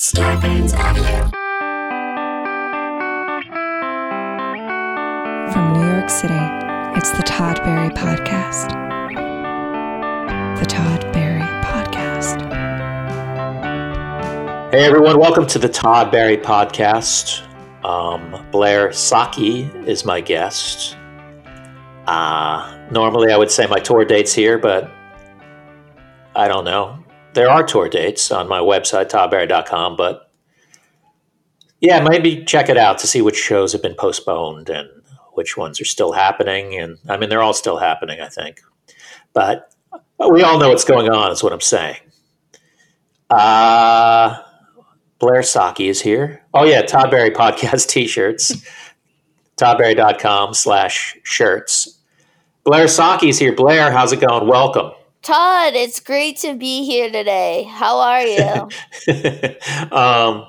Starburns Audio. From New York City, it's the Todd Barry Podcast. The Todd Barry Podcast. Hey everyone, welcome to the Todd Barry podcast. Um, Blair Socci is my guest. Uh, normally I would say my tour dates here, but I don't know. There are tour dates on my website, toddbarry.com, but yeah, maybe check it out to see which shows have been postponed and which ones are still happening. And I mean, they're all still happening, I think. But, we all know what's going on, is what I'm saying. Uh, Blair Socci is here. Oh yeah, Todd Barry podcast t-shirts. toddbarry.com slash shirts. Blair Socci's here. Blair, how's it going? Welcome. Todd, it's great to be here today. How are you? um,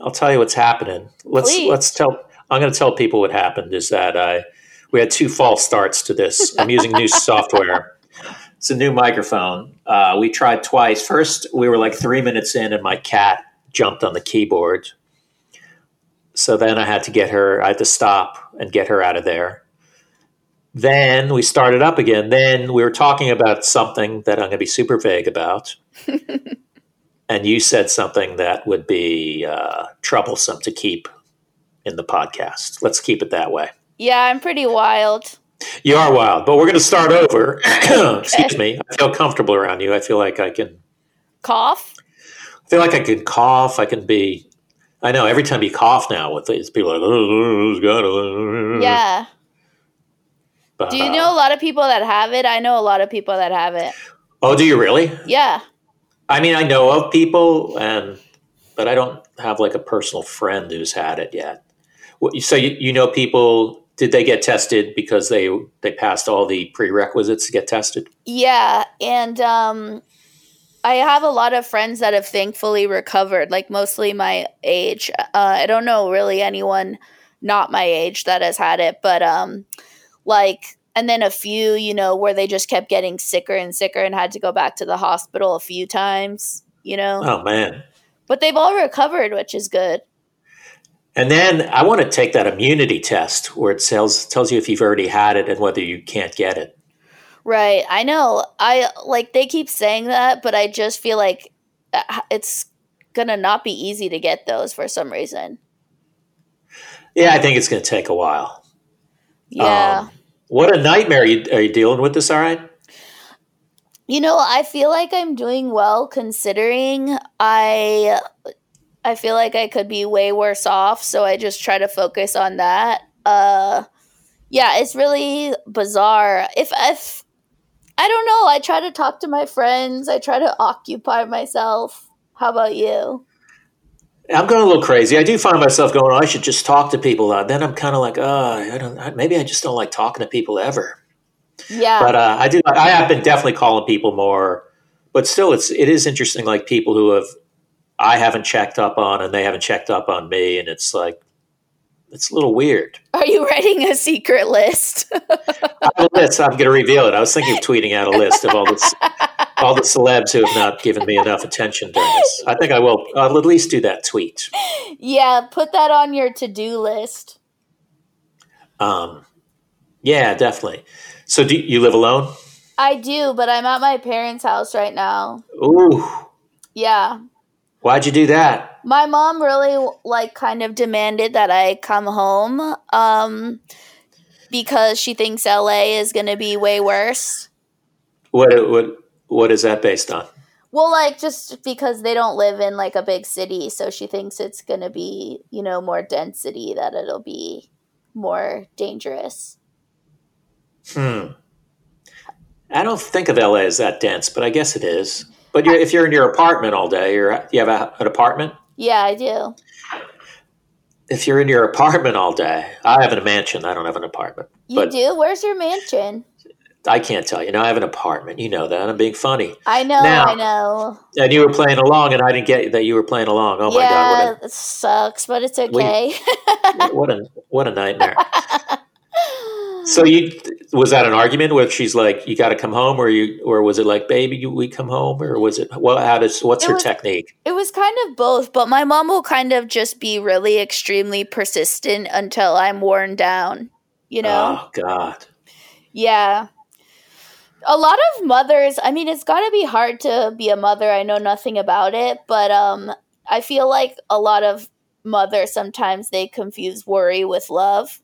I'll tell you what's happening. Let's Please. let's tell. I'm going to tell people what happened. Is that I we had two false starts to this. I'm using new software. It's a new microphone. Uh, we tried twice. First, we were like three minutes in, and my cat jumped on the keyboard. So then I had to get her. I had to stop and get her out of there. Then we started up again. Then we were talking about something that I'm going to be super vague about and you said something that would be uh, troublesome to keep in the podcast. Let's keep it that way. yeah, I'm pretty wild. You are wild, but we're going to start over. Excuse me. I feel comfortable around you. I feel like I can. Cough? I feel like I can cough. I can be. I know every time you cough now with these people are like, oh, it's got a-" Yeah. But, Do you know a lot of people that have it? I know a lot of people that have it. Oh, do you really? Yeah. I mean, I know of people, and but I don't have like a personal friend who's had it yet. So you, you know people? Did they get tested because they they passed all the prerequisites to get tested? Yeah. And um I have a lot of friends that have thankfully recovered, like mostly my age. Uh, I don't know really anyone not my age that has had it, but um like and then a few, you know, where they just kept getting sicker and sicker and had to go back to the hospital a few times, you know. Oh man! But they've all recovered, which is good. And then I want to take that immunity test where it tells tells you if you've already had it and whether you can't get it. Right. I know. I like they keep saying that, but I just feel like uh, it's going to not be easy to get those for some reason. Yeah, I think it's going to take a while. Yeah. Um, what a nightmare! Are you, are you dealing with this? All right. you know, I feel like I'm doing well considering I I feel like I could be way worse off, so I just try to focus on that. Uh yeah, it's really bizarre. If if I don't know, I try to talk to my friends, I try to occupy myself. How about you? I'm going a little crazy. I do find myself going, oh, I should just talk to people. Uh, then I'm kind of like, oh, I don't. I- Maybe I just don't like talking to people ever. Yeah. But uh, I do. I have been definitely calling people more. But still, it's it is interesting. Like people who have I haven't checked up on, and they haven't checked up on me, and it's like it's a little weird. Are you writing a secret list? I have a list. I'm going to reveal it. I was thinking of tweeting out a list of all the all the celebs who have not given me enough attention during this. I think I will. I'll at least do that tweet. yeah, put that on your to-do list. Um, yeah, definitely. So, do you live alone? I do, but I'm at my parents' house right now. Ooh, Yeah. why'd you do that? My mom really like kind of demanded that I come home um because she thinks LA is going to be way worse. What what what is that based on? Well, like just because they don't live in like a big city, so she thinks it's going to be, you know, more density that it'll be more dangerous. Hmm. I don't think of LA as that dense, but I guess it is. But you're, if you're in your apartment all day, you're you have a, an apartment. Yeah, I do. If you're in your apartment all day, I have a mansion. I don't have an apartment. You do? Where's your mansion? I can't tell you. No, I have an apartment. You know that. I'm being funny. I know, Now- I know. And you were playing along, and I didn't get that you were playing along. Oh my yeah, god, it sucks, but it's okay. what a what a what a nightmare. So you was that an argument where she's like, "You got to come home," or you, or was it like, "Baby, we come home," or was it? Well, how does what's It her was- technique? It was kind of both, but my mom will kind of just be really extremely persistent until I'm worn down. You know? Oh God, Yeah. A lot of mothers, I mean, it's got to be hard to be a mother. I know nothing about it, but um I feel like a lot of mothers sometimes they confuse worry with love.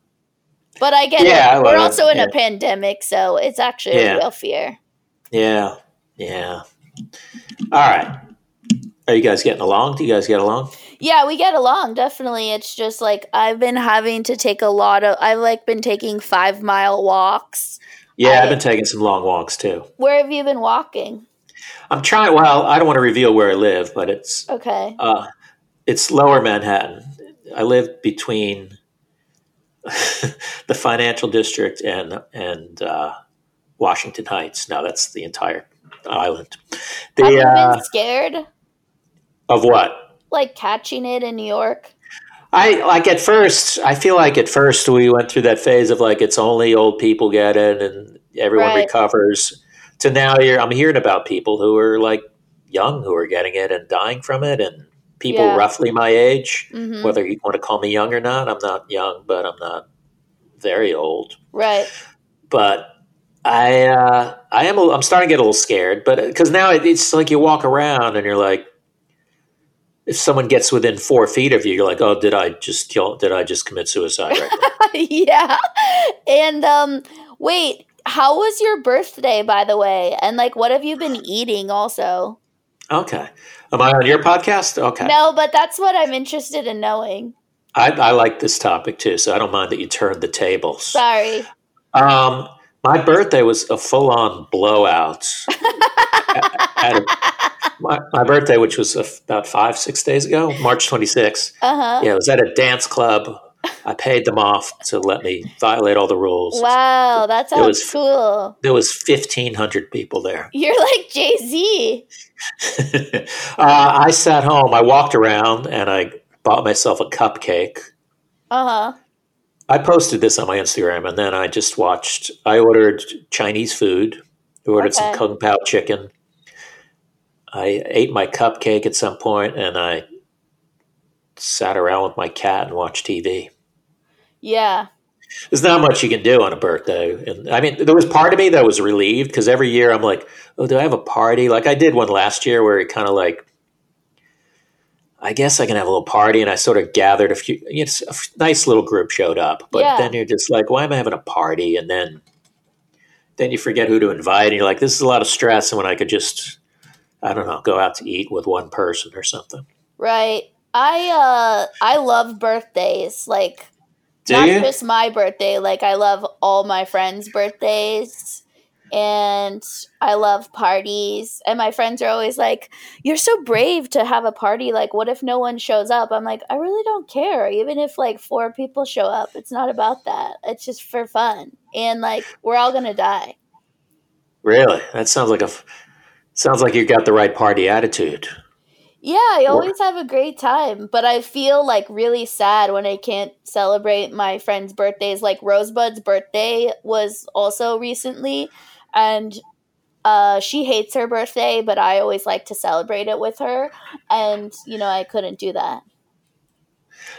But I get Yeah, it. We're also in yeah. a pandemic, so it's actually Yeah. a real fear. yeah, yeah. All right. Are you guys getting along? Do you guys get along? Yeah, we get along definitely. It's just like I've been having to take a lot of I've like been taking 5 mile walks. Yeah, I've been taking some long walks too. Where have you been walking? I'm trying. Well, I don't want to reveal where I live, but it's Okay. uh, it's Lower Manhattan. I live between the financial district and and uh, Washington Heights. Now that's the entire island. Have you uh, been scared of what? like catching it in New York? I like at first. I feel like at first we went through that phase of like it's only old people get it and everyone Right. recovers. To now, you're I'm hearing about people who are like young who are getting it and dying from it, and people Yeah. roughly my age. Mhm. Whether you want to call me young or not, I'm not young, but I'm not very old. Right. But I uh, I am a, I'm starting to get a little scared, but because now it, it's like you walk around and you're like, if someone gets within four feet of you, you're like, oh, did I just kill? Did I just commit suicide? Right yeah. And um wait, how was your birthday by the way? And like what have you been eating also? okay, am I on your podcast? Okay, No, but that's what I'm interested in knowing. I, I like this topic too, so I don't mind that you turned the tables. Sorry. Um, my birthday was a full-on blowout. At a- my, my birthday, which was about five, six days ago, March 26th. Uh-huh. Yeah, it was at a dance club. I paid them off to let me violate all the rules. Wow, that sounds was- cool. There was 1,500 people there. You're like Jay-Z. uh, I sat home. I walked around and I bought myself a cupcake. Uh-huh. I posted this on my Instagram, and then I just watched. I ordered Chinese food. I ordered some kung pao chicken. I ate my cupcake at some point, and I sat around with my cat and watched TV. Yeah. There's not much you can do on a birthday, and I mean, there was part of me that was relieved because every year I'm like, "Oh, do I have a party?" Like I did one last year where it kind of like, I guess I can have a little party, and I sort of gathered a few. You know, a nice little group showed up, but Yeah. then you're just like, "Why am I having a party?" And then, then you forget who to invite, and you're like, "This is a lot of stress." And when I could just, I don't know, go out to eat with one person or something. Right. I uh I love birthdays. Like Do not you? just my birthday, like I love all my friends' birthdays. And I love parties. And my friends are always like, You're so brave to have a party. Like, what if no one shows up? I'm like, I really don't care. Even if like four people show up, it's not about that. It's just for fun. And like, we're all gonna die. Really? That sounds like a. f- Sounds like you got the right party attitude. Yeah, I always have a great time, but I feel like really sad when I can't celebrate my friends' birthdays. Like Rosebud's birthday was also recently, and uh, she hates her birthday, but I always like to celebrate it with her, and you know I couldn't do that.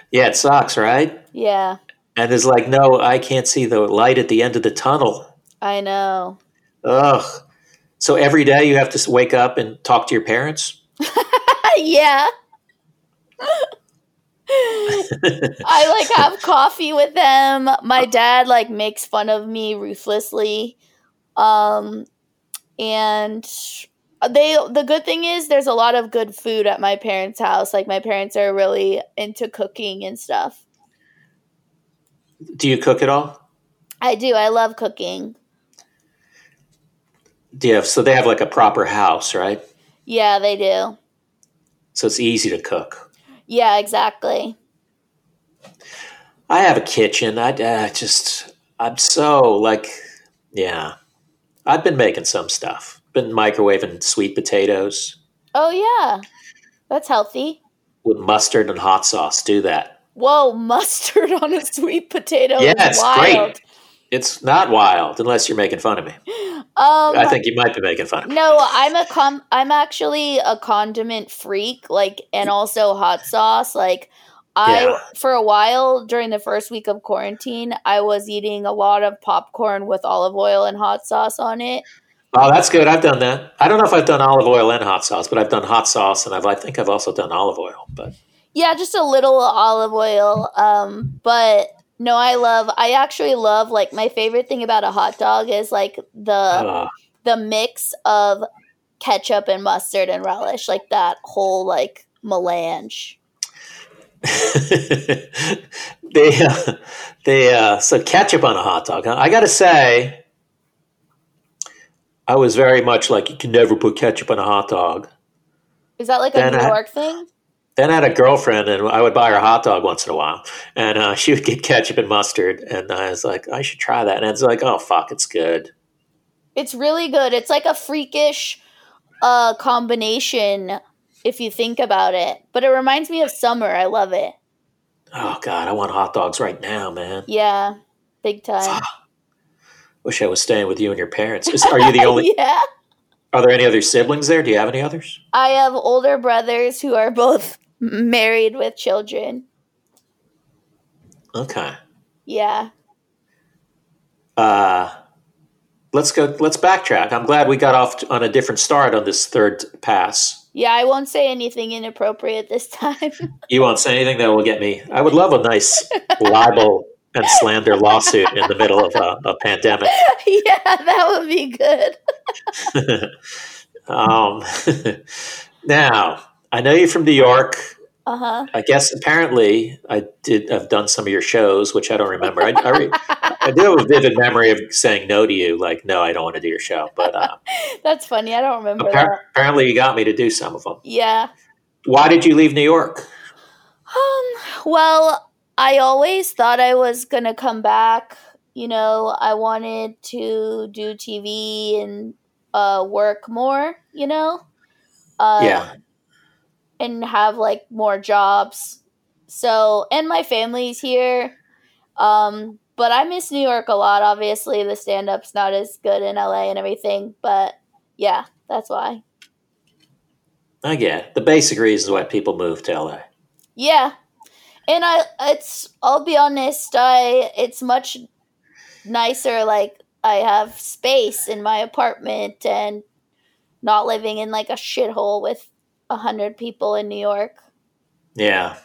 Yeah, it sucks, right? Yeah, And it's like, no, I can't see the light at the end of the tunnel. I know. Ugh. So every day you have to wake up and talk to your parents? yeah. I like have coffee with them. My dad like makes fun of me ruthlessly. Um and they the good thing is there's a lot of good food at my parents' house. Like my parents are really into cooking and stuff. Do you cook at all? I do. I love cooking. Have, so they have like a proper house, right? Yeah, they do. So it's easy to cook. Yeah, exactly. I have a kitchen. I, I just, I'm so like, yeah. I've been making some stuff. Been microwaving sweet potatoes Oh yeah. That's healthy. with mustard and hot sauce. Do that. Whoa, mustard on a sweet potato. Yeah, it's wild. great. It's not wild unless you're making fun of me. Um, I think you might be making fun of me. No, I'm a com. I'm actually a condiment freak, like, and also hot sauce. Like, I Yeah. for a while during the first week of quarantine, I was eating a lot of popcorn with olive oil and hot sauce on it. Oh, that's good. I've done that. I don't know if I've done olive oil and hot sauce, but I've done hot sauce, and I've, I think I've also done olive oil. But Yeah, just a little olive oil. Um, but no, I love. I actually love like my favorite thing about a hot dog is like the uh, the mix of ketchup and mustard and relish, like that whole like melange. they, uh, they, uh, so ketchup on a hot dog. Huh? I got to say, I was very much like you can never put ketchup on a hot dog. Is that like a Then New I- York thing? Then I had a girlfriend, and I would buy her a hot dog once in a while, and uh, she would get ketchup and mustard, and I was like, I should try that, and it's like, oh fuck, it's good. It's really good. It's like a freakish uh combination if you think about it. But it reminds me of summer. I love it. Oh god, I want hot dogs right now, man. Yeah. Big time. Wish I was staying with you and your parents. Is, are you the only? yeah. Are there any other siblings there? Do you have any others? I have older brothers who are both married with children. Okay. Yeah. Uh, let's go. Let's backtrack. I'm glad we got off on a different start on this third pass. Yeah, I won't say anything inappropriate this time. You won't say anything that will get me. I would love a nice libel and slander lawsuit in the middle of a, a pandemic. yeah, that would be good. um, now, I know you're from New York. Uh huh. I guess apparently I did. I've done some of your shows, which I don't remember. I, I, re- I do have a vivid memory of saying no to you, like, no, I don't want to do your show. But uh, That's funny. I don't remember appar- apparently, you got me to do some of them. Yeah. Why did you leave New York? Um, well, I always thought I was going to come back. You know, I wanted to do TV and uh, work more, you know? Uh, yeah, And have like more jobs. So, and my family's here. Um, but I miss New York a lot. Obviously, the stand up's not as good in LA and everything. But yeah, that's why. I get the basic reasons why people move to LA. Yeah. And I it's I'll be honest, I it's much nicer like I have space in my apartment and not living in like a shithole with a hundred people in New York. Yeah.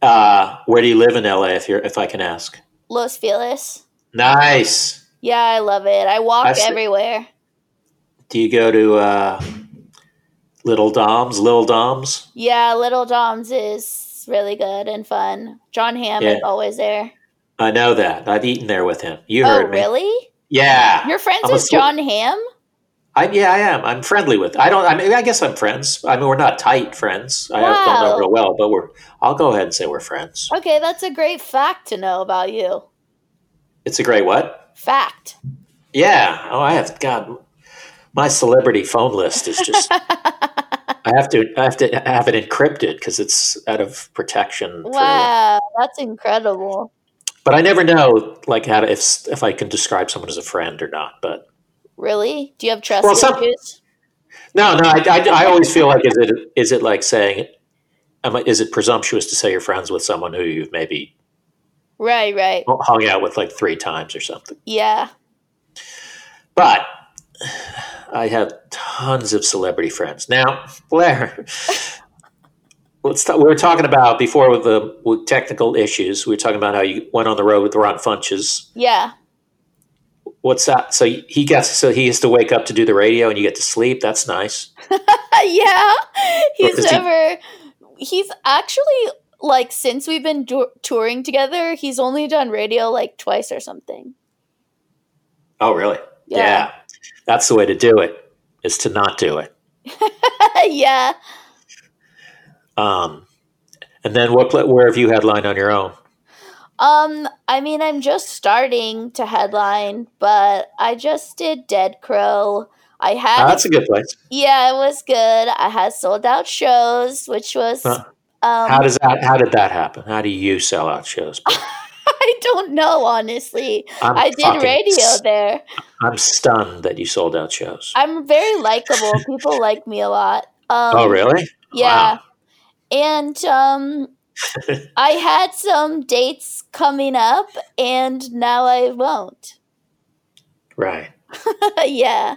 Uh, where do you live in LA? If you're, if I can ask. Los Feliz. Nice. Yeah, I love it. I walk I've se- everywhere. Do you go to uh, Little Dom's? Little Dom's? Yeah, Little Dom's is really good and fun. Jon Hamm is Yeah. always there. I know that. I've eaten there with him. You Oh, heard me. really? Yeah. You're friends I'm with sl- Jon Hamm? I, yeah, I am. I'm friendly with. I don't. I mean, I guess I'm friends. I mean, we're not tight friends. I don't know real well, but we're. I'll go ahead and say we're friends. Okay, that's a great fact to know about you. It's a great what? Fact. Yeah. Oh, I have. God, my celebrity phone list is just. I have to. I have to have it encrypted because it's out of protection. for- Wow, that's incredible. but I never know, like, how to, if if I can describe someone as a friend or not. But Really? Do you have trust Well, some- issues? no, no. I, I, I always feel like is it is it like saying, is it presumptuous to say you're friends with someone who you've maybe Right, right. hung out with like three times or something? Yeah. But I have tons of celebrity friends. Now, Blair, let's talk, we were talking about before with the with technical issues. We were talking about how you went on the road with Ron Funches. Yeah. What's that? So he gets so he has to wake up to do the radio, and you get to sleep. That's nice. yeah. He's Is he- never he's actually like since we've been du- touring together, he's only done radio like twice or something. Oh, really? Yeah. That's the way to do it. Is to not do it. yeah. Um, and then what? Where have you headlined on your own? Um, I mean, I'm just starting to headline, but I just did Dead Crow. I Oh, had that's a good place. yeah, it was good. I had sold out shows, which was Huh. um How does that? How did that happen? How do you sell out shows? I don't know, honestly. I'm I did radio s- there. I'm stunned that you sold out shows. I'm very likable. People like me a lot. Um, oh, really? Yeah. Wow. And um, I had some dates coming up, and now I won't. Right. yeah.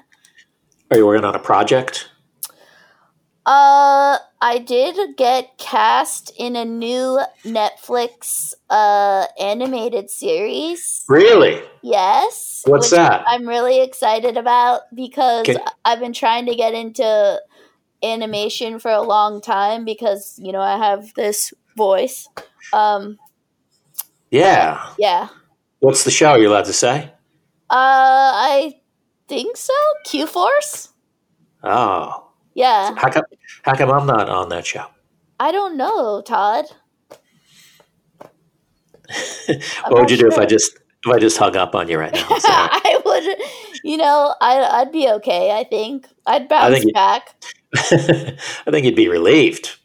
Are you working on a project? Uh, I did get cast in a new Netflix uh animated series. Really? Yes. What's that? I'm really excited about because Can- I've been trying to get into animation for a long time because, you know, I have this voice. Um, Yeah. yeah. What's the show? You're allowed to say? Uh, I think so. Q Force? Oh. Yeah. How come, how come I'm not on that show? I don't know, Todd. What would you not do if I just if I just hung up on you right now? So, I would, you know, I, I'd be okay. I think I'd bounce think back. I think you'd be relieved.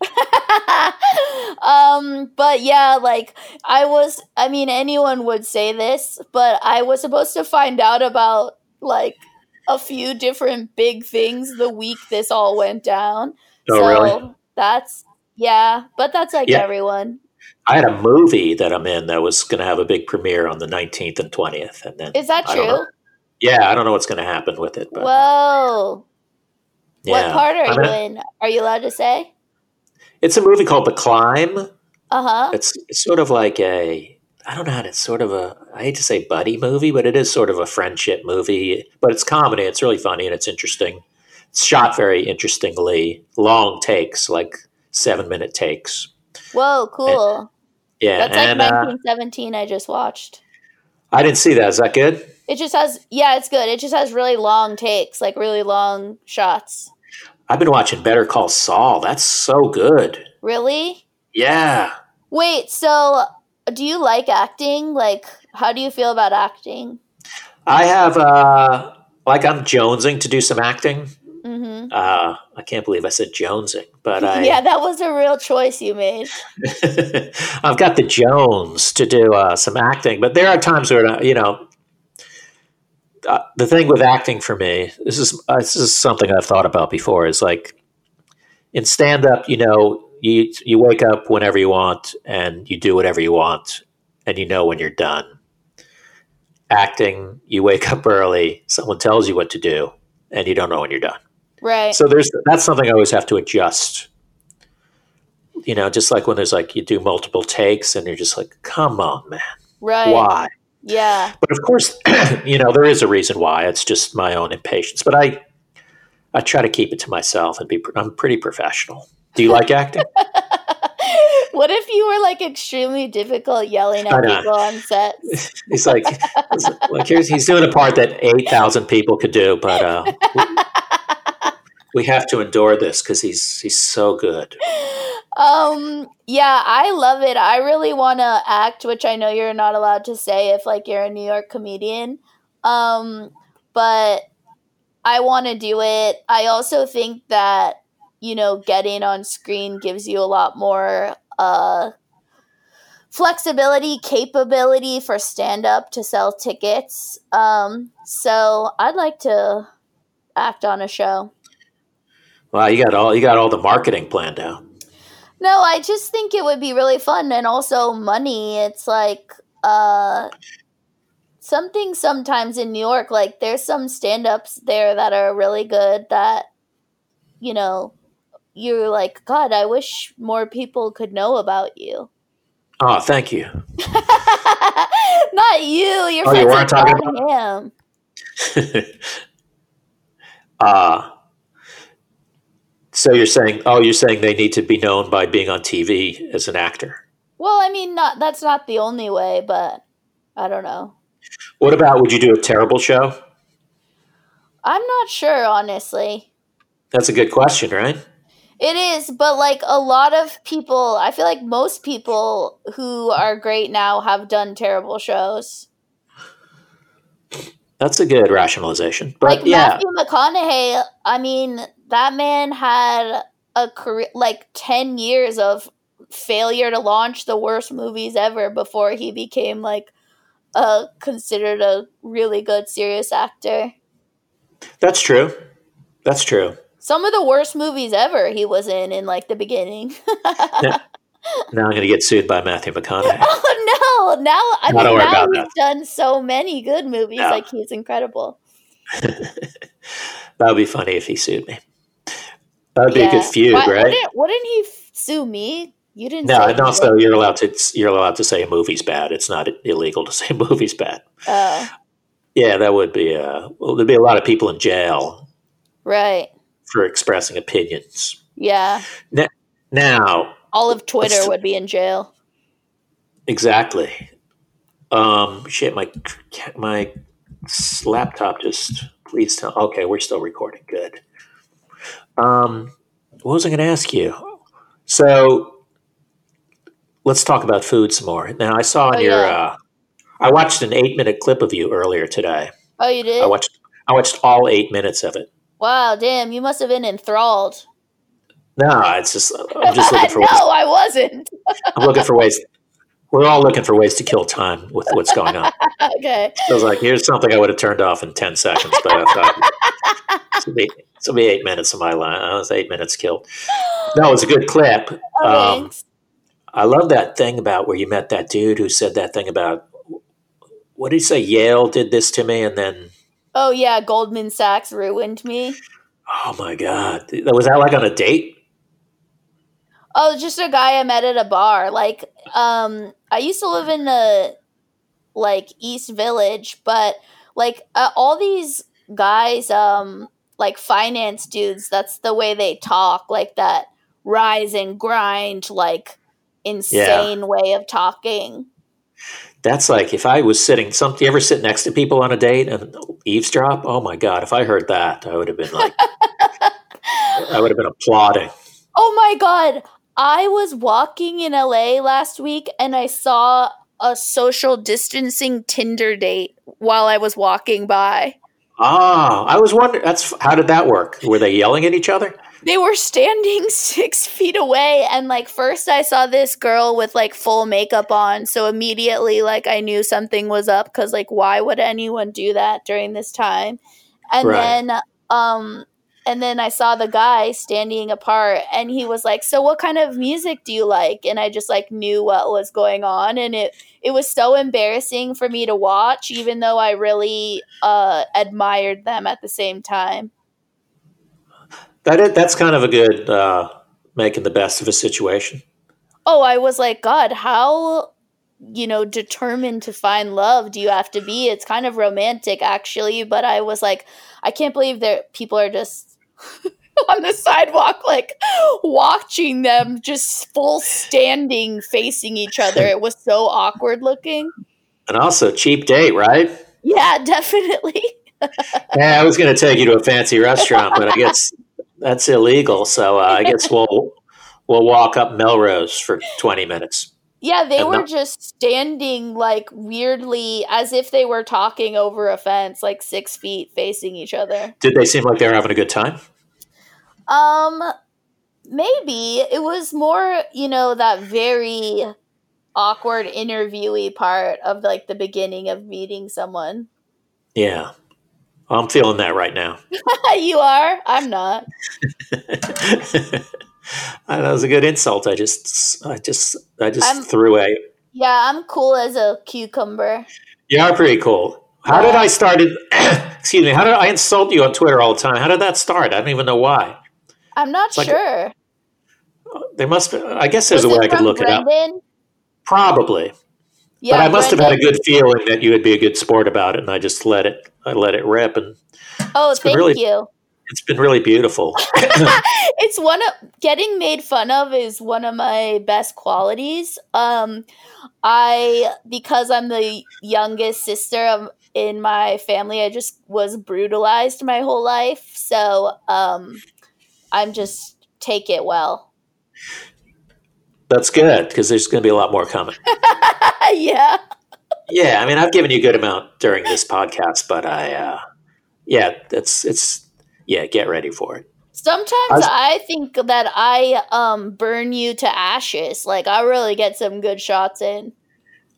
Um, but yeah, like I was. I mean, anyone would say this, but I was supposed to find out about like a few different big things the week this all went down. Oh, so really? that's yeah, but that's like Yeah. everyone. I had a movie that I'm in that was going to have a big premiere on the 19th and 20th, and then Is that I true? Yeah, I don't know what's going to happen with it, but Whoa. yeah. What part are I'm you in- in? Are you allowed to say? It's a movie called The Climb. Uh huh. It's, it's sort of like a I don't know how to. It's sort of a I hate to say buddy movie, but it is sort of a friendship movie. But it's comedy. It's really funny and it's interesting. It's shot very interestingly. Long takes, like seven minute takes. Whoa, cool. Yeah, That's like and uh, 1917 I just watched. I didn't see that. Is that good? It just has yeah, it's good. It just has really long takes, like really long shots. I've been watching Better Call Saul. That's so good. Really? Yeah. Wait, so do you like acting? Like how do you feel about acting? I have uh like I'm jonesing to do some acting. Mhm. Uh I can't believe I said jonesing, but I yeah, that was a real choice you made. I've got the Jones to do uh, some acting, but there are times where you know uh, the thing with acting for me. This is uh, this is something I've thought about before. Is like in stand up, you know, you you wake up whenever you want and you do whatever you want, and you know when you're done. Acting, you wake up early, someone tells you what to do, and you don't know when you're done. Right. So there's that's something I always have to adjust. You know, just like when there's like you do multiple takes and you're just like, come on, man, right. why? Yeah. But of course, you know, there is a reason why. It's just my own impatience. But I I try to keep it to myself and be I'm pretty professional. Do you like acting? what if you were like extremely difficult yelling at people on set? He's like like here's he's doing a part that 8,000 people could do, but uh we, we have to endure this cuz he's he's so good. Um yeah, I love it. I really want to act, which I know you're not allowed to say if like you're a New York comedian. Um but I want to do it. I also think that you know, getting on screen gives you a lot more uh flexibility, capability for stand up to sell tickets. Um so I'd like to act on a show. Wow, you got all you got all the marketing planned out. No, I just think it would be really fun and also money. It's like uh something sometimes in New York like there's some stand-ups there that are really good that you know, you're like, god, I wish more people could know about you. Oh, thank you. Not you, your Oh, you friends weren't like talking Jon Hamm. uh, so you're saying, oh, you're saying they need to be known by being on TV as an actor. Well, I mean, not that's not the only way, but I don't know. What about would you do a terrible show? I'm not sure, honestly. That's a good question, right? It is, but like a lot of people, I feel like most people who are great now have done terrible shows. That's a good rationalization. But like yeah, Matthew McConaughey, I mean, that man had a career like 10 years of failure to launch the worst movies ever before he became like uh, considered a really good serious actor. That's true. That's true. Some of the worst movies ever he was in in like the beginning. now, now I'm going to get sued by Matthew McConaughey. oh no! Now I mean, now he's done so many good movies. No. Like he's incredible. that would be funny if he sued me. That would be a good feud, Why- right? Wouldn't, wouldn't he f- sue me? You didn't. No, and also you're allowed to you're allowed to say a movie's bad. It's not illegal to say a movie's bad. Oh, Yeah, that would be. Uh, well, there'd be a lot of people in jail right. for expressing opinions. Yeah. Now, All of Twitter would be in jail. exactly. Um, shit, my my laptop just. Please tell. Okay, we're still recording. Good. Um, what was I going to ask you? So, let's talk about food some more. Now, I saw on Oh, your. yeah. Uh, I watched an eight minute clip of you earlier today. Oh, you did? I watched. I watched all eight minutes of it. wow, damn! You must have been enthralled. No, it's just I'm just looking for no, ways. I wasn't. I'm looking for ways. We're all looking for ways to kill time with what's going on. okay. So I was like, here's something I would have turned off in ten seconds, but I thought this will be this will be eight minutes of my life. I was eight minutes killed. It was a good clip. Oh, Um. I love that thing about where you met that dude who said that thing about what did he say? Yale did this to me, and then Oh yeah, Goldman Sachs ruined me. oh my god, was that like on a date? Oh, just a guy I met at a bar. Like, um, I used to live in the like East Village, but like uh, all these guys, um, like finance dudes. That's the way they talk, like that rise and grind, like insane way of talking. That's like if I was sitting. Some you ever sit next to people on a date and eavesdrop? Oh my god! If I heard that, I would have been like, I would have been applauding. Oh my god. I was walking in LA last week and I saw a social distancing Tinder date while I was walking by. Ah, I was wondering. That's how did that work? Were they yelling at each other? They were standing six feet away, and like, first I saw this girl with like full makeup on. So immediately, like, I knew something was up because, like, why would anyone do that during this time? And Right. then, um, and then I saw the guy standing apart, and he was like, "So, what kind of music do you like?" And I just like knew what was going on, and it it was so embarrassing for me to watch, even though I really uh, admired them at the same time. That is, that's kind of a good uh, making the best of a situation. oh, I was like, God, how you know determined to find love do you have to be? It's kind of romantic, actually. But I was like, I can't believe that people are just on the sidewalk, like watching them just full standing, facing each other. It was so awkward looking. And also, cheap date, right? Yeah, definitely. Yeah, I was going to take you to a fancy restaurant, but I guess that's illegal. So uh, I guess we'll we'll walk up Melrose for twenty minutes. Yeah, they And were no- just standing like weirdly as if they were talking over a fence, like six feet facing each other. Did they seem like they were having a good time? Um, maybe it was more, you know, that very awkward interviewee part of like the beginning of meeting someone. Yeah, I'm feeling that right now. you are? I'm not. that was a good insult. I just, I just, I just I'm- threw a. Yeah, I'm cool as a cucumber. You are pretty cool. How did I start it? excuse me. How did I insult you on Twitter all the time? How did that start? I don't even know why. I'm not like- sure. There must. Be, I guess there's Was a way I could look it up. Probably, Yeah, but I must have had a good feeling that you would be a good sport about it, and I just let it. I let it rip, and Oh, thank really- you. it's been really beautiful. it's one of getting made fun of is one of my best qualities. Um, I because I'm the youngest sister of, in my family, I just was brutalized my whole life. So um, I'm just take it well. That's good because there's going to be a lot more coming. yeah. Yeah, I mean, I've given you a good amount during this podcast, but I, uh, yeah, it's it's yeah, get ready for it. Sometimes I was- I think that I um burn you to ashes. Like I really get some good shots in.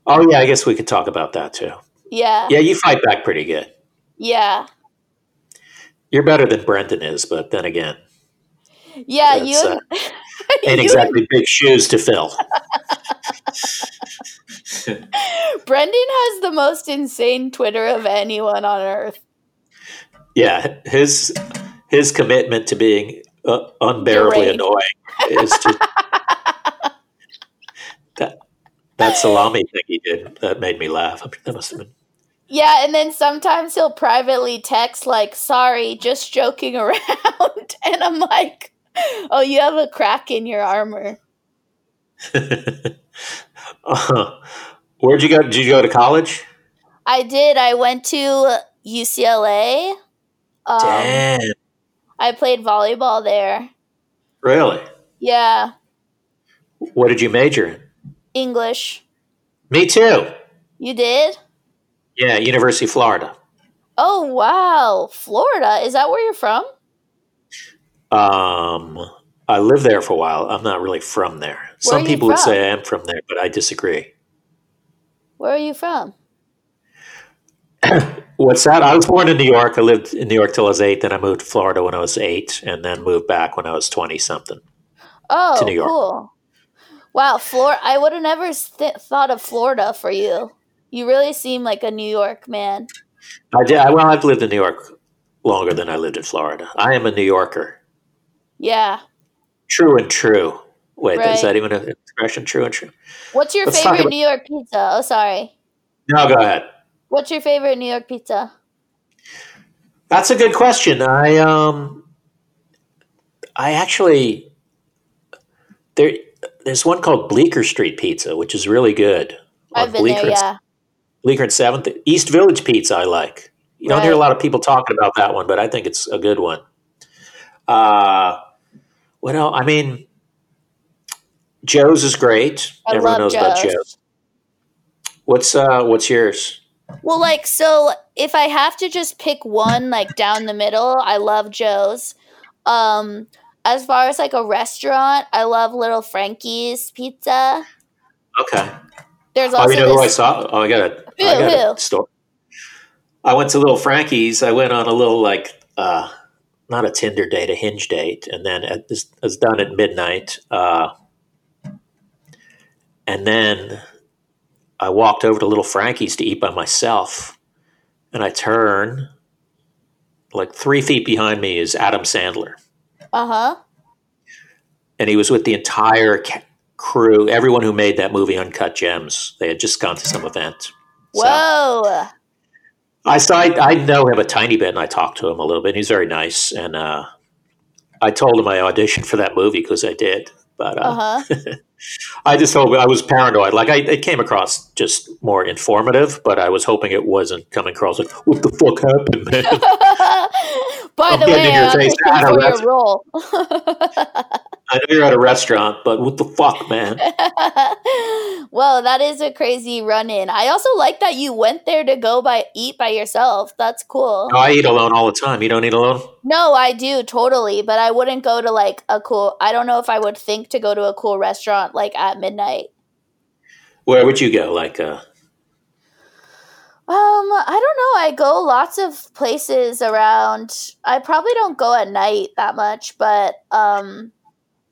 Oh yeah, I guess we could talk about that too. Yeah. Yeah, you fight back pretty good. Yeah. You're better than Brendan is, but then again, Yeah, That's, you uh, you ain't exactly big shoes to fill. Brendan has the most insane Twitter of anyone on earth. Yeah, his his commitment to being uh, unbearably annoying is just that that salami thing he did that made me laugh. That must have been Yeah, and then sometimes he'll privately text like, "Sorry, just joking around," and I'm like, "Oh, you have a crack in your armor." Uh, where'd you go? Did you go to college? I did. I went to UCLA. Um, Damn, I played volleyball there. really? Yeah, What did you major in? English. Me too. You did? Yeah, University of Florida. Oh wow, Florida. Is that where you're from? Um, I lived there for a while. I'm not really from there. Where Some people would say I am from there, but I disagree. Where are you from? What's that? I was born in New York. I lived in New York till I was eight. Then I moved to Florida when I was eight, and then moved back when I was twenty something. Oh, To New York. cool. Wow, Flor. I would have never th- thought of Florida for you. You really seem like a New York man. I did. Well, I've lived in New York longer than I lived in Florida. I am a New Yorker. Yeah. True and true. Wait, Right. is that even an expression? True and true. What's your Let's favorite about- New York pizza? Oh, sorry. No, go ahead. What's your favorite New York pizza? That's a good question. I um, I actually there. There's one called Bleecker Street Pizza, which is really good. I've been Bleecker there. and- Yeah. Bleecker and Seventh East Village Pizza. I like. You don't hear a lot of people talking about that one, but I think it's a good one. Uh, what else? I mean, Joe's is great. I Everyone knows about Joe's. Joe's. What's uh, what's yours? Well, like, so if I have to just pick one, like down the middle, I love Joe's. Um, as far as like a restaurant, I love Little Frankie's Pizza. Okay. There's also Oh, you know who I saw? Oh, I got a, Who, I got who? a store. I went to Little Frankie's. I went on a little like uh, not a Tinder date, a Hinge date, and then it was, it was done at midnight. Uh, and then I walked over to Little Frankie's to eat by myself, and I turn. Like three feet behind me is Adam Sandler, Uh huh. and he was with the entire ca- crew, everyone who made that movie, Uncut Gems. They had just gone to some event. So- Whoa. I saw. I, I know him a tiny bit, and I talked to him a little bit. He's very nice, and uh, I told him I auditioned for that movie because I did. But uh, Uh huh. I just hope I was paranoid. Like I, it came across just more informative, but I was hoping it wasn't coming across like, "What the fuck happened, man?" By I'm the way, your I face. auditioned I don't for your role. I know you're at a restaurant, but what the fuck, man? well, that is a crazy run in. I also like that you went there to go by eat by yourself. That's cool. No, I eat alone all the time. You don't eat alone? No, I do totally, but I wouldn't go to like a cool. I don't know if I would think to go to a cool restaurant like at midnight. Where would you go? Like, uh, Um, I don't know. I go lots of places around. I probably don't go at night that much, but um,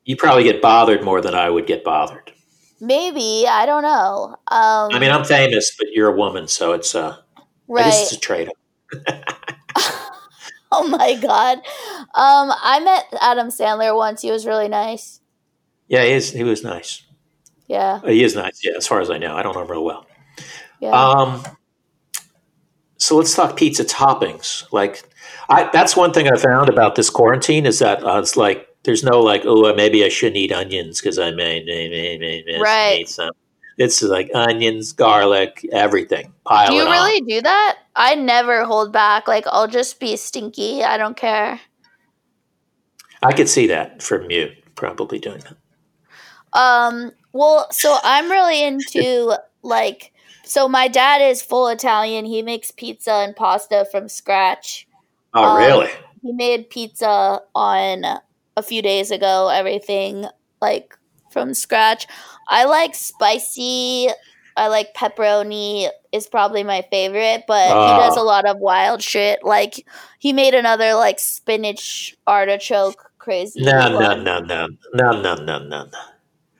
you probably get bothered more than I would get bothered. maybe I don't know. Um, I mean, I'm famous, but you're a woman, so it's uh, I guess it's a trade-off. Oh my god. Um, I met Adam Sandler once. He was really nice. Yeah, he is. He was nice. Yeah, He is nice. Yeah, as far as I know, I don't know him real well. yeah. Um, so let's talk pizza toppings. Like, I that's one thing I found about this quarantine is that uh, it's like there's no like, oh, maybe I shouldn't eat onions because I may, may, may, may, may Right. eat some. It's like onions, garlic, everything. Pile do you it on. really do that? I never hold back. Like I'll just be stinky. I don't care. I could see that from you probably doing that. Um, well, so I'm really into like so my dad is full Italian. He makes pizza and pasta from scratch. Oh, Um, really? He made pizza on a few days ago, everything like from scratch. I like spicy I like pepperoni is probably my favorite, but he Oh. does a lot of wild shit. Like he made another like spinach artichoke crazy. No, no, no, no, no, no, no, no.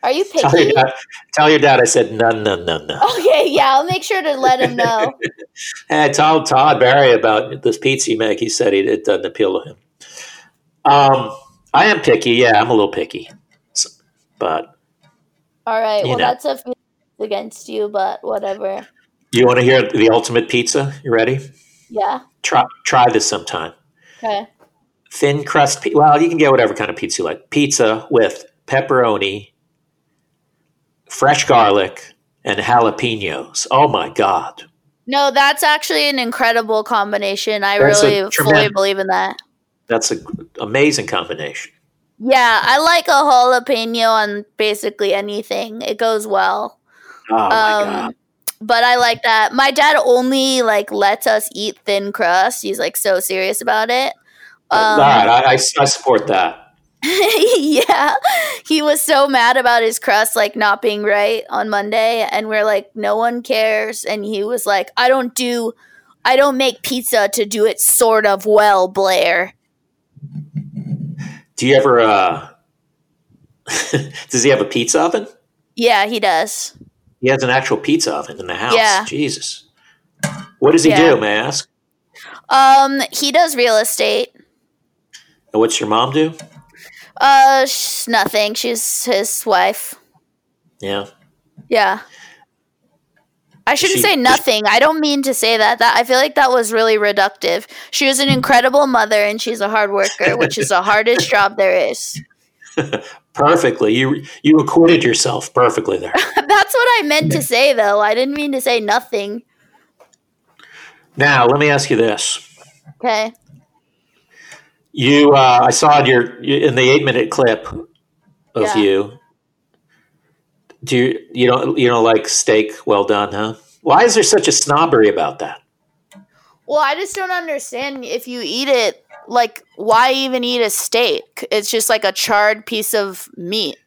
Are you Tell your, dad, tell your dad I said no, no, no, no. Okay, yeah, I'll make sure to let him know. And I told Todd Barry about this pizza you make. He said he, it doesn't appeal to him. Um, I am picky. Yeah, I'm a little picky. S- But All right, well know. that's a few against you, but whatever. you want to hear the ultimate pizza? You ready? Yeah. Try try this sometime. Okay. Thin crust. Pi- well, you can get whatever kind of pizza you like. Pizza with pepperoni, fresh garlic, and jalapenos. Oh my god! No, that's actually an incredible combination. I That's a really fully believe in that. That's an amazing combination. Yeah, I like a jalapeno on basically anything. It goes well. Oh my god! Um, but I like that. My dad only like lets us eat thin crust. He's like so serious about it. Um, I, I, I support that. yeah, he was so mad about his crust like not being right on Monday, and we're like, no one cares. And he was like, I don't do, I don't make pizza to do it sort of well, Blair. Do you ever? uh Does he have a pizza oven? Yeah, he does. He has an actual pizza oven in the house. Yeah. Jesus. What does he Yeah. do? May I ask? Um, he does real estate. And what's your mom do? Uh, sh- nothing. She's his wife. Yeah. Yeah. I shouldn't She- say nothing. I don't mean to say that. That I feel like that was really reductive. She was an incredible mother and she's a hard worker, which is the hardest job there is. Perfectly. You you acquitted yourself perfectly there. That's what I meant to say though. I didn't mean to say nothing. now let me ask you this. Okay. You, uh, I saw your in the eight minute clip of Yeah. you. Do you you don't you don't like steak well done, huh? Why is there such a snobbery about that? Well, I just don't understand if you eat it like why even eat a steak? It's just like a charred piece of meat.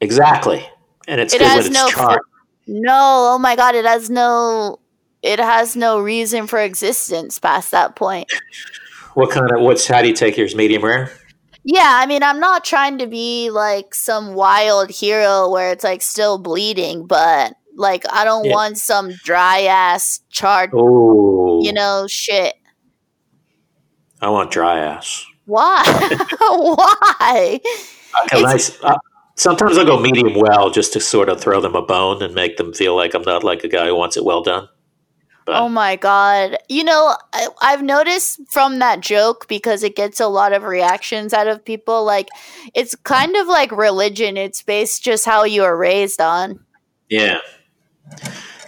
Exactly, and it's It good has when it's no charred. No, oh my god, it has no it has no reason for existence past that point. What kind of what's how do you take yours? Medium rare. Yeah, I mean, I'm not trying to be like some wild hero where it's like still bleeding, but like I don't Yeah. want some dry ass charred, Oh, you know, shit. I want dry ass. Why? Why? Okay, nice. Uh, sometimes I'll go medium well just to sort of throw them a bone and make them feel like I'm not like a guy who wants it well done. But Oh my god. You know, I, I've noticed from that joke because it gets a lot of reactions out of people. Like, it's kind of like religion. It's based just how you are raised on. yeah,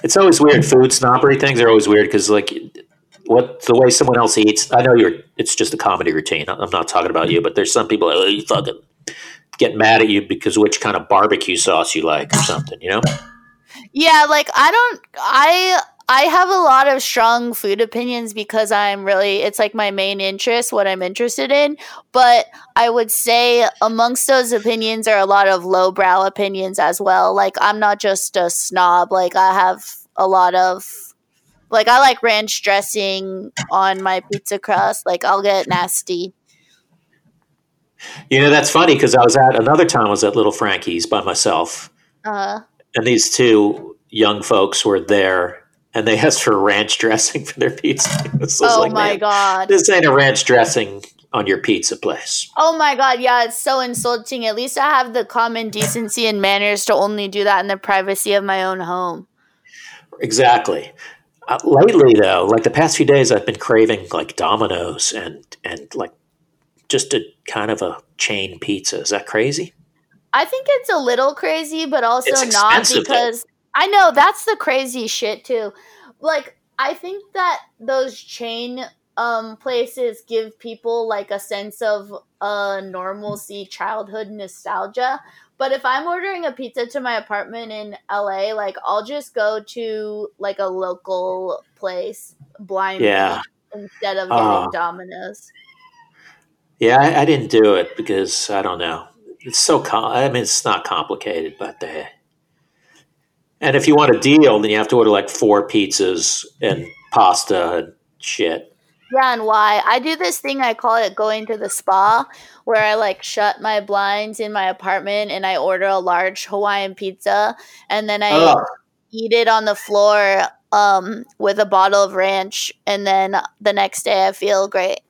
it's always weird. Food snobbery things are always weird because like what the way someone else eats. I know you're. It's just a comedy routine. I'm not talking about you, but there's some people that oh, you fucking get mad at you because which kind of barbecue sauce you like or something. You know. Yeah, like I don't I I have a lot of strong food opinions because I'm really it's like my main interest, what I'm interested in. But I would say amongst those opinions are a lot of lowbrow opinions as well. Like I'm not just a snob, like I have a lot of like I like ranch dressing on my pizza crust. Like I'll get nasty. You know that's funny because I was at another time I was at Little Frankie's by myself. Uh and these two young folks were there and they asked for ranch dressing for their pizza. Just oh like, my god. This ain't a ranch dressing on your pizza place. Oh my god, yeah, it's so insulting. At least I have the common decency and manners to only do that in the privacy of my own home. Exactly. Uh, lately, though, like the past few days, I've been craving like Domino's and and like just a kind of a chain pizza. Is that crazy? I think it's a little crazy, but also not expensive, though. because I know that's the crazy shit too. Like I think that those chain um places give people like a sense of uh normalcy, childhood nostalgia. But if I'm ordering a pizza to my apartment in LA, like I'll just go to like a local place blindly Yeah. instead of getting Ah. Domino's. Yeah, I, I didn't do it because I don't know. It's so com- I mean, it's not complicated, but uh, And if you want a deal, then you have to order like four pizzas and pasta and shit. Yeah, and why? I do this thing I call it going to the spa, where I like shut my blinds in my apartment and I order a large Hawaiian pizza and then I Oh, eat it on the floor um, with a bottle of ranch, and then the next day I feel great.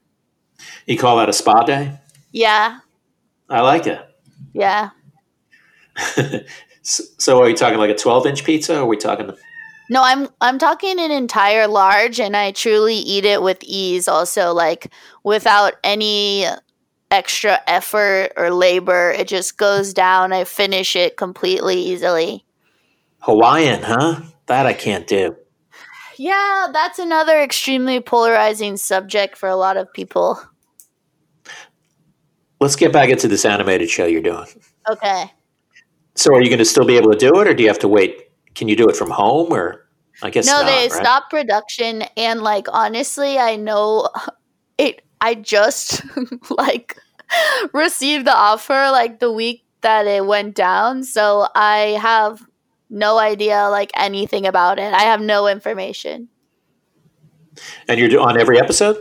you call that a spa day? Yeah, I like it. yeah. so, so are you talking like a 12 inch pizza or are we talking No, I'm I'm talking an entire large, and I truly eat it with ease. Also, like without any extra effort or labor, it just goes down. I finish it completely easily. Hawaiian, huh? That I can't do. Yeah, that's another extremely polarizing subject for a lot of people. Let's get back into this animated show you're doing. Okay. So are you going to still be able to do it or do you have to wait? Can you do it from home or I guess no, not, they right? stopped production, and like honestly, I know it. I just like received the offer like the week that it went down, so I have no idea like anything about it. I have no information. And you're on every episode?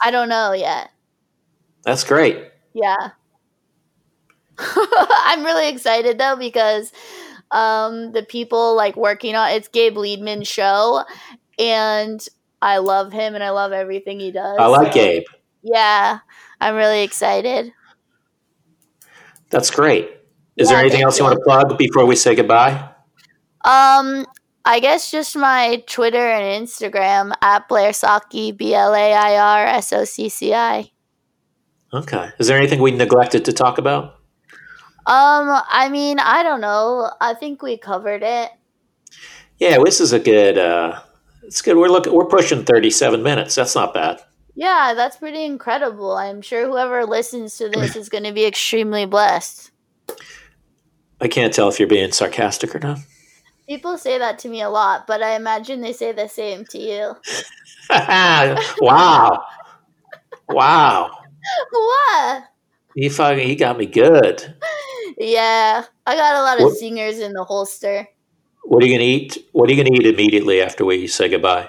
I don't know yet. That's great. Yeah. I'm really excited though because um the people like working on it's Gabe Liedman's show and I love him and I love everything he does. I like so, Gabe. Yeah. I'm really excited. That's great. Is there anything else you want to plug before we say goodbye? Um I guess just my Twitter and Instagram at Blair Socci, B L A I R S O C C I. Okay. Is there anything we neglected to talk about? Um, I mean, I don't know. I think we covered it. Yeah, this is a good. uh It's good. We're looking. We're pushing thirty-seven minutes. That's not bad. Yeah, that's pretty incredible. I'm sure whoever listens to this is going to be extremely blessed. I can't tell if you're being sarcastic or not. People say that to me a lot, but I imagine they say the same to you. wow, wow. what? He fucking. He got me good. Yeah, I got a lot of What- singers in the holster. What are you gonna eat? What are you gonna eat immediately after we say goodbye?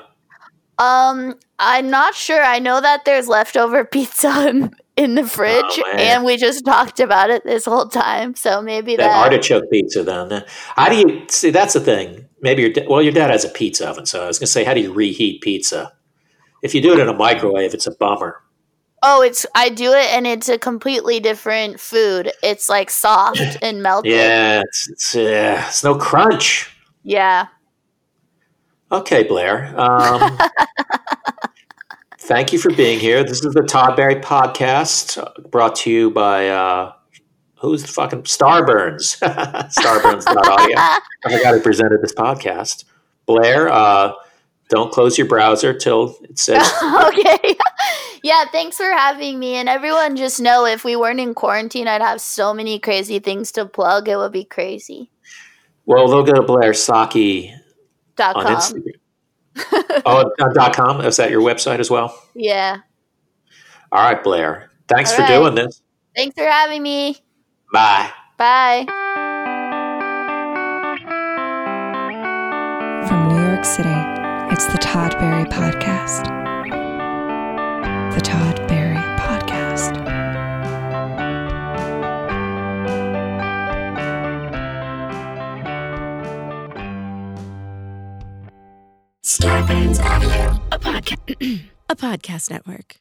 Um, I'm not sure. I know that there's leftover pizza in, in the fridge, Oh, and we just talked about it this whole time. So maybe That that. artichoke pizza, then. How do you see? That's the thing. Maybe your well, your dad has a pizza oven, so I was gonna say, how do you reheat pizza? If you do it in a microwave, it's a bummer. Oh, it's I do it, and it's a completely different food. It's like soft and melted. Yeah, it's it's, uh, it's no crunch. Yeah. Okay, Blair. Um, thank you for being here. This is the Todd Barry podcast, uh, brought to you by uh, who's the fucking Starburns? Starburns.audio. I forgot I presented this podcast. Blair, uh, don't close your browser till it says. okay. yeah, thanks for having me. And everyone just know if we weren't in quarantine, I'd have so many crazy things to plug. It would be crazy. well, they'll go to Blair Socci Dot on com. Instagram. oh, uh, dot com. Is that your website as well? Yeah. All right, Blair. Thanks All for right. doing this. Thanks for having me. Bye. Bye. From New York City, it's the Todd Barry Podcast. The Todd Barry Podcast. Starburns Audio, a podcast, a podcast network.